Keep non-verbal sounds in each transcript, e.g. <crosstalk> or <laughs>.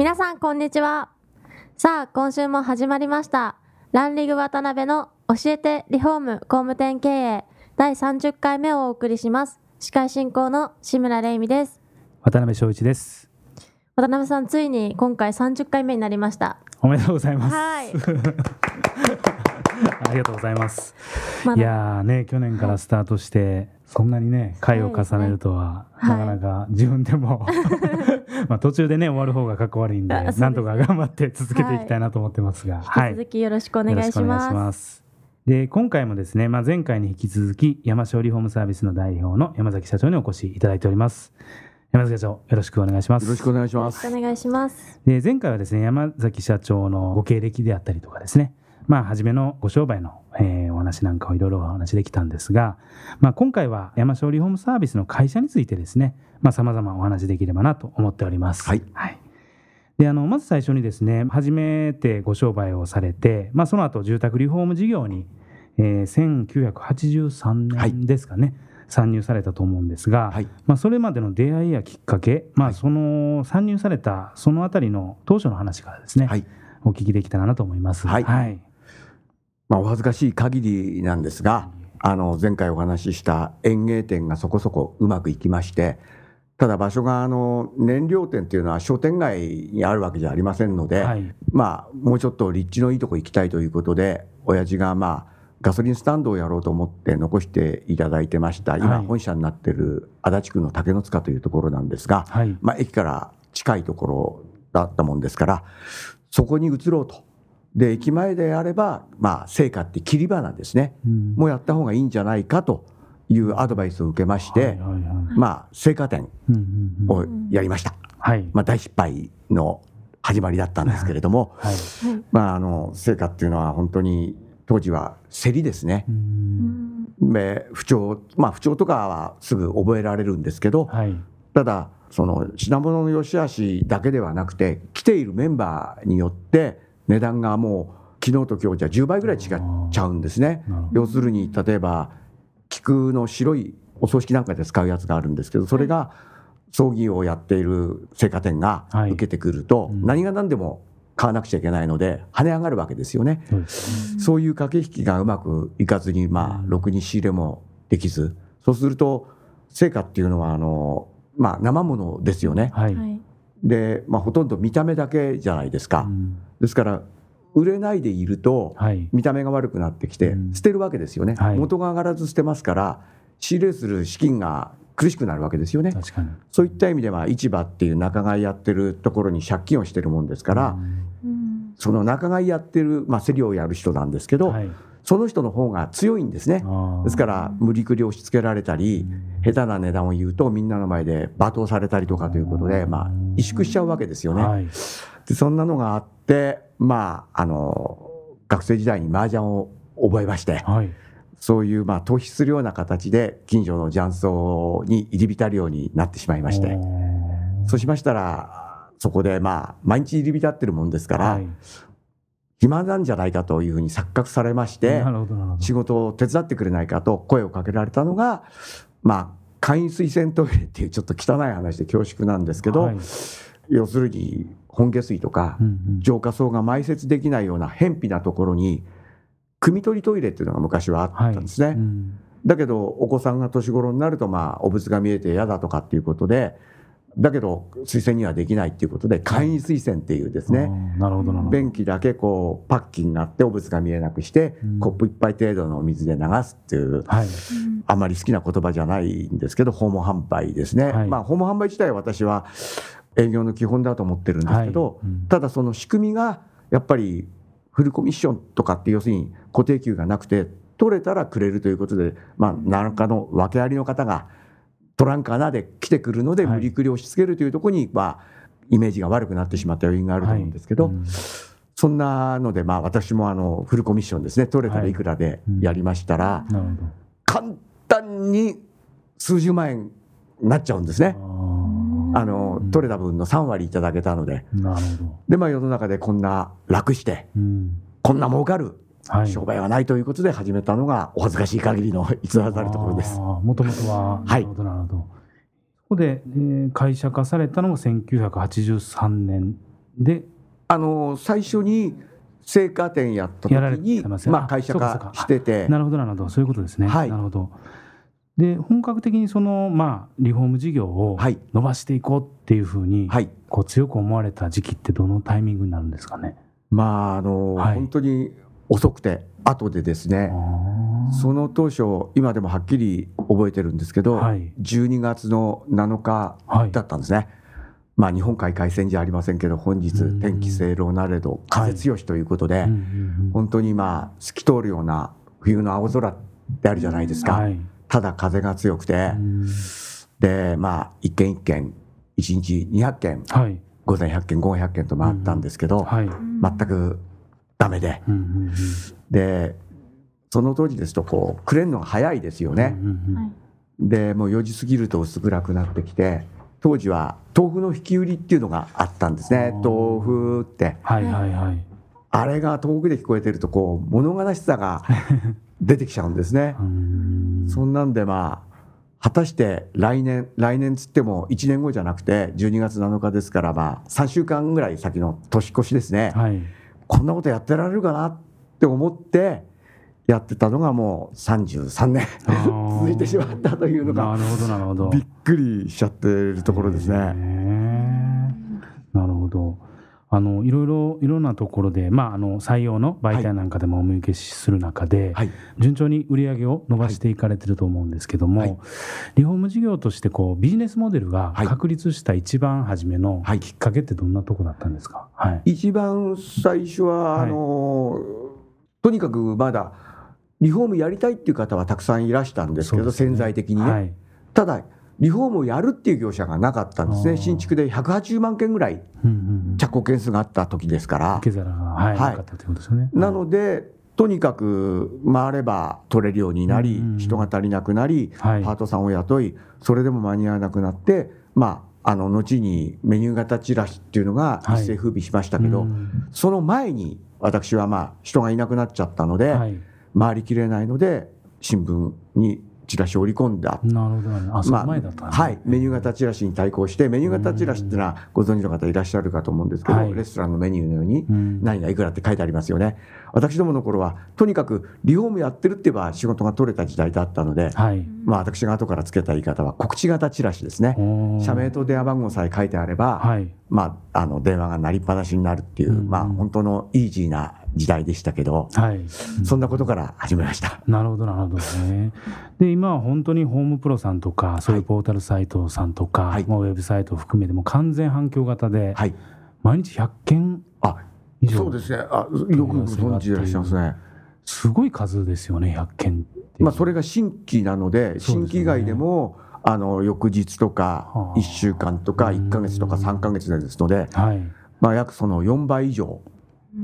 皆さんこんにちは。さあ今週も始まりました。ランリグ渡辺の教えてリフォーム工務店経営第30回目をお送りします。司会進行の志村玲美です。渡辺翔一です。渡辺さんついに今回30回目になりました。おめでとうございます。はい。<laughs> ありがとうございます、いやーね去年からスタートしてそんなにね回を重ねるとは、はい。なかなか自分でも <laughs> まあ途中でね終わる方がかっこ悪いんでなんとか頑張って続けていきたいなと思ってますが、引き続きよろしくお願いします,、いします。で今回もですね、まあ、前回に引き続き山椒リフォームサービスの代表の山崎社長にお越しいただいております。山崎社長よろしくお願いします。よろしくお願いします。お願いします。で前回はですね山崎社長のご経歴であったりとかですねまあ初めのご商売の、えーお話なんかをいろいろお話できたんですが、まあ、今回は山椒リフォームサービスの会社についてですねさまざ、まお話できればなと思っております。はいであのまず最初にですね初めてご商売をされて、まあ、その後住宅リフォーム事業に、えー1983はい年ですかね、参入されたと思うんですが、はい。まあ、それまでの出会いやきっかけ、まあ、はいその参入されたそのあたりの当初の話からですね、はい。お聞きできたらなと思います。はいはい。まあ、お恥ずかしい限りなんですが、あの、前回お話しした園芸店がそこそこうまくいきまして、ただ場所があの燃料店っていうのは商店街にあるわけじゃありませんので、はい。まあもうちょっと立地のいいとこ行きたいということで親父がまあガソリンスタンドをやろうと思って残していただいてました今はい本社になってる足立区の竹の塚というところなんですが、はい。まあ、駅から近いところだったもんですからそこに移ろうと。で駅前であれば、まあ、成果って切り花ですね。うん。もうやった方がいいんじゃないかというアドバイスを受けまして、はいはいはい。まあ、成果店うんうんうん。をやりました、はい。まあ、大失敗の始まりだったんですけれども、<laughs> はい。まあ、あの成果っていうのは本当に当時は競りですね。う、ん。で不調まあ不調とかはすぐ覚えられるんですけど、はい。ただその品物の良し悪しだけではなくて来ているメンバーによって値段がもう昨日と今日じゃ10倍ぐらい違っちゃうんですね。要するに例えば菊の白いお葬式なんかで使うやつがあるんですけどそれが葬儀をやっている青果店がはい受けてくると、うん何が何でも買わなくちゃいけないので跳ね上がるわけですよね。そういう駆け引きがうまくいかずに、まあ、うんろくに仕入れもできず、そうすると、成果っていうのは、あの、まあ、生ものですよね。はい。はいで、まあ、ほとんど見た目だけじゃないですか。うんですから、売れないでいると、はい。見た目が悪くなってきてう、ん捨てるわけですよね。はい元が上がらず捨てますから、仕入れする資金が苦しくなるわけですよね。そういった意味では、市場っていう仲買やってるところに借金をしてるもんですから、うんうんその仲買やってる、まあ、競りをやる人なんですけど、はい。その人の方が強いんですね。ですから無理くり押し付けられたりうん下手な値段を言うとみんなの前で罵倒されたりとかということで、まあ、萎縮しちゃうわけですよね。はい。でそんなのがあって、まあ、あの学生時代に麻雀を覚えましてはい。そういうまあ逃避するような形で近所の雀荘に入り浸るようになってしまいましてそうしましたらそこでまあ毎日入り浸ってるもんですから、はい。暇なんじゃないかというふうに錯覚されまして。仕事を手伝ってくれないかと声をかけられたのが、まあ、簡易水洗トイレっていうちょっと汚い話で恐縮なんですけど、はい要するに本下水とか浄化槽が埋設できないような偏僻なところに汲み取りトイレっていうのが昔はあったんですね。うんだけどお子さんが年頃になるとまあお仏が見えて嫌だとかっていうことでだけど水洗にはできないっていうことで簡易水洗っていうですね、なるほど。便器だけこうパッキンがあってお仏が見えなくして、うん。コップ一杯程度のお水で流すっていうはい。あまり好きな言葉じゃないんですけど訪問販売ですね、はい。まあ訪問販売自体は私は営業の基本だと思ってるんですけど、ただその仕組みがやっぱりフルコミッションとかって要するに固定給がなくて取れたらくれるということで、まあ、何らかの訳ありの方が取らんかなで来てくるのではい。無理くり押し付けるというところに、まあ、イメージが悪くなってしまった要因があると思うんですけど、はいうん。そんなので、まあ、私もあのフルコミッションですね。取れたらいくらでやりましたら、なるほど。簡単に数十万円になっちゃうんですね。ああの取れた分の3割いただけたので。で、まあ、世の中でこんな楽してうん。こんな儲かるはい、商売はないということで始めたのがお恥ずかしい限りの <laughs> 逸話ざるところです。もともとは、はいなるほどなるほど。そこで、えー会社化されたのが1983年で、あの最初に青果店やった時やられにてままあ、あ会社化しててなるほどなるほど、そういうことですね。はいなるほど。で、本格的にその、まあ、リフォーム事業をはい伸ばしていこうっていうふうに、はいこう強く思われた時期ってどのタイミングになるんですかね？まああの、はい本当に遅くて後でですね。その当初今でもはっきり覚えてるんですけど、はい。12月の7日はい。だったんですね。まあ日本海海戦じゃありませんけど本日うん。天気清朗なれど風強しということで、本当にまあ透き通るような冬の青空ってあるじゃないですか、はい。ただ風が強くて、うん。でまあ一軒一軒1日200件はい。午前100件午後100件と回ったんですけど、はい。全くダメで。うんうんうん。でその当時ですとこうくれるのが早いですよね、うんうんうんはいでもう4時過ぎると薄暗くなってきて当時は豆腐の引き売りっていうのがあったんですね。豆腐って。はいはいはい。あれが遠くで聞こえてるとこう物悲しさが <laughs> 出てきちゃうんですね。う。ん。そんなんでまあ果たして来年来年つっても1年後じゃなくて12月7日ですからまあ3週間ぐらい先の年越しですね、はい。こんなことやってられるかなって思ってやってたのがもう33年 <laughs> 続いてしまったというのがなるほどなるほど。びっくりしちゃってるところですへね。ーなるほど。あのいろいろいろんなところで、まあ、あの採用の媒体なんかでもお見受けする中で、はい、順調に売り上げを伸ばしていかれてると思うんですけども、はい。リフォーム事業としてこうビジネスモデルがはい。確立した一番初めのはい。きっかけってどんなとこだったんですか、はい。一番最初は、はい。あのとにかくまだリフォームやりたいっていう方はたくさんいらしたんですけどね。潜在的にね、はい。ただリフォームをやるっていう業者がなかったんですね。新築で180万件ぐらい着工件数があった時ですから。受け皿が、はいはい。なかったということですよね。なのでとにかく回れば取れるようになり、うんうんうん。人が足りなくなり、はい。パートさんを雇いそれでも間に合わなくなってまああの後にメニュー型チラシっていうのがはい。一世風靡しましたけど、うん。その前に私はまあ人がいなくなっちゃったので、はい、回りきれないので新聞にチラシを織り込んだ。なるほどなるほどあ、その前だったね。はい、メニュー型チラシに対抗してメニュー型チラシっていうのはご存知の方いらっしゃるかと思うんですけど、はい。レストランのメニューのようにうん。何がいくらって書いてありますよね。私どもの頃はとにかくリフォームやってるって言えば仕事が取れた時代だったので、はい。まあ、私が後からつけた言い方は告知型チラシですね。社名と電話番号さえ書いてあれば、はい。まあ、あの電話が鳴りっぱなしになるっていう、うん。まあ、本当のイージーな時代でしたけど、はい、そんなことから始めました。なるほどなるほどね。で今は本当にホームプロさんとかそういうポータルサイトさんとか、はい。まあ、ウェブサイトを含めても完全反響型で、はい、毎日100件あ以上。そうですね。あよくご存知でいらっしゃいますね。すごい数ですよね100件。まあ、それが新規なので新規以外でもあの翌日とかはあ。1週間とか1か月とかうん3か月ですので、はい、まあ、約その4倍以上。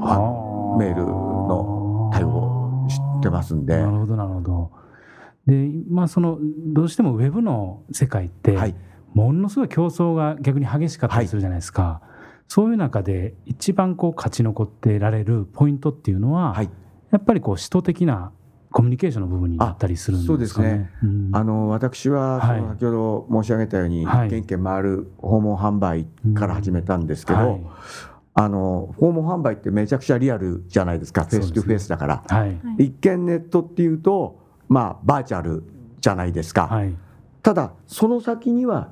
あはあメールの対応してますんで。なるほどなるほど。でまあそのどうしてもウェブの世界って、はい。ものすごい競争が逆に激しかったりするじゃないですか、そういう中で一番こう勝ち残ってられるポイントっていうのは、はい。やっぱりこう使徒的なコミュニケーションの部分になったりするんですかね。そうですね。うん。あの私は先ほど申し上げたように、はい。一軒一軒回る訪問販売から始めたんですけど、はいあの訪問販売ってめちゃくちゃリアルじゃないですか。フェイス2フェイスだから、はい。一見ネットっていうとまあバーチャルじゃないですか、はい。ただその先には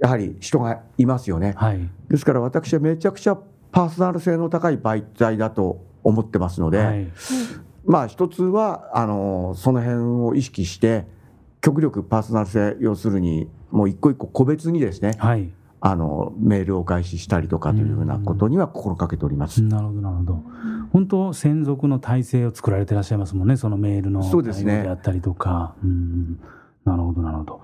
やはり人がいますよね。はい。ですから私はめちゃくちゃパーソナル性の高い媒体だと思ってますので、はい。まあ一つはあのその辺を意識して極力パーソナル性要するにもう一個一個個別にですねはいあのメールを開始したりとかというふうなことには心がけております。なるほどなるほど。本当専属の体制を作られてらっしゃいますもんねそのメールのそうですね。対応であったりとか。うんなるほどなるほど。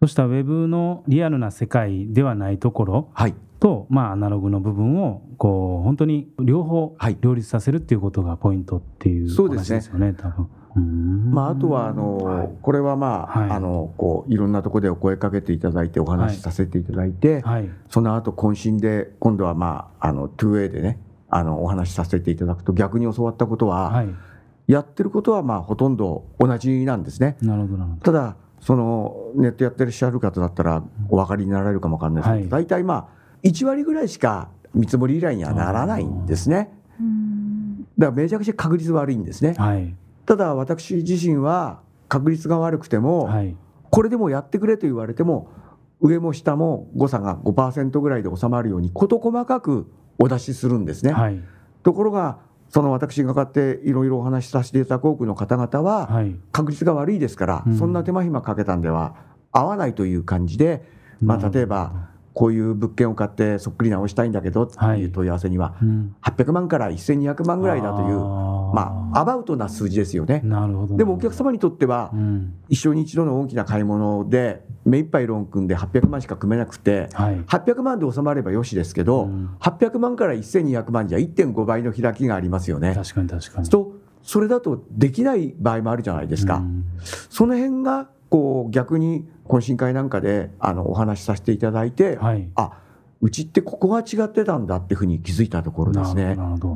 そうしたウェブのリアルな世界ではないところはい。と、まあ、アナログの部分をこう本当に両方はい。両立させるっていうことがポイントっていう話ですよね、多分。まあ、あとはあの、はい。これはまあ、はい。あのこういろんなところでお声かけていただいてお話しさせていただいて、はい。その後懇親で今度はまああの 2way でねあのお話しさせていただくと逆に教わったことは、はい。やってることはまあほとんど同じなんですね。なるほどなるほど。ただそのネットやってらっしゃる方だったらお分かりになられるかもわかんないですけど、はい。大体まあ1割ぐらいしか見積もり依頼にはならないんですね。うん。だからめちゃくちゃ確率悪いんですね。はいただ私自身は確率が悪くても、はい。これでもやってくれと言われても上も下も誤差が5%ぐらいで収まるように事細かくお出しするんですね。はい。ところがその私がかっていろいろお話しさせていただく多くの方々ははい。確率が悪いですから、うん。そんな手間暇かけたんでは合わないという感じで、まあ、例えばこういう物件を買ってそっくり直したいんだけどっていう問い合わせにはうん。800万から1200万ぐらいだというまあアバウトな数字ですよね。なるほどでもお客様にとってはうん一生に一度の大きな買い物で目いっぱいローン組んで800万しか組めなくてはい800万で収まればよしですけど、うん800万から1200万じゃ1.5倍の開きがありますよね。確かに確かにとそれだとできない場合もあるじゃないですか。うんその辺がこう逆に懇親会なんかであのお話しさせていただいて、はいあうちってここが違ってたんだっていうふうに気づいたところですね。なるほどなるほど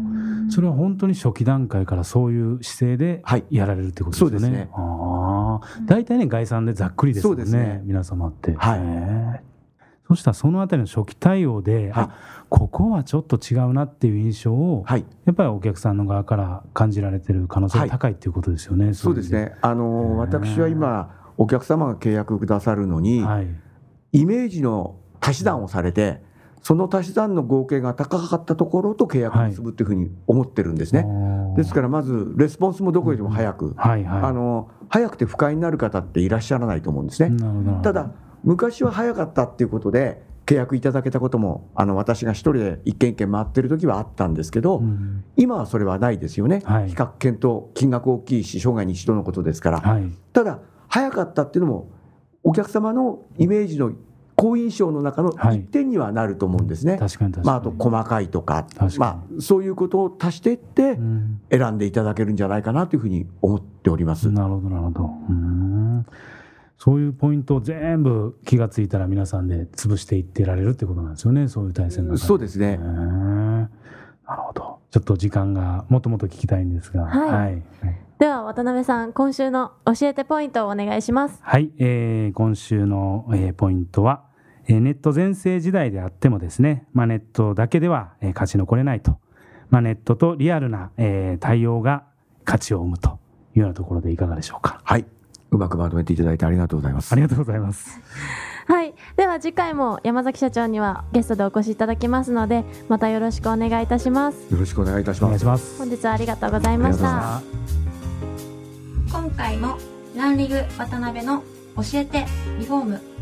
それは本当に初期段階からそういう姿勢ではいやられるってことですよね。大体ね概算でざっくりですもんね。ね皆様って。はいそしたらそのあたりの初期対応で、はいあここはちょっと違うなっていう印象を、はい、やっぱりお客さんの側から感じられてる可能性が高いっていうことですよね。そうですね。あへのー私は今お客様が契約くださるのに、はい。イメージの足し算をされて、その足し算の合計が高かったところと契約を結ぶというふうに思ってるんですね。ですからまずレスポンスもどこよりも早く、ら、はいはい。あの早くて不快になる方っていらっしゃらないと思うんですね。ただ昔は早かったっていうことで契約いただけたこともあの私が一人で一軒一軒回ってる時はあったんですけど、うん。今はそれはないですよね、はい。比較検討金額大きいし生涯に一度のことですから、はい。ただ早かったっていうのもお客様のイメージの好印象の中のはい。一点にはなると思うんですね。確かに確かに。まあ、あと細かいとかまあ、そういうことを足していってうん。選んでいただけるんじゃないかなというふうに思っております。なるほどなるほど。うーん。そういうポイントを全部気がついたら皆さんで潰していってられるってことなんですよねそういう対戦の中で。そうですね。なるほど。ちょっと時間がもっともっと聞きたいんですが。はい。はい、では渡辺さん今週の教えてポイントをお願いします。はい。えー今週の、えーポイントは、えーネット全盛時代であってもですね、まあ、ネットだけでは、えー勝ち残れないと、まあ、ネットとリアルな、えー対応が価値を生むというようなところでいかがでしょうか。はい。うまくまとめていただいてありがとうございます。あ。りがとうございます。はい。では次回も山崎社長にはゲストでお越しいただきますのでまたよろしくお願いいたします。よろしくお願いいたします。ます。本日はありがとうございました。す。今回もランリグ渡辺の教えてリフォーム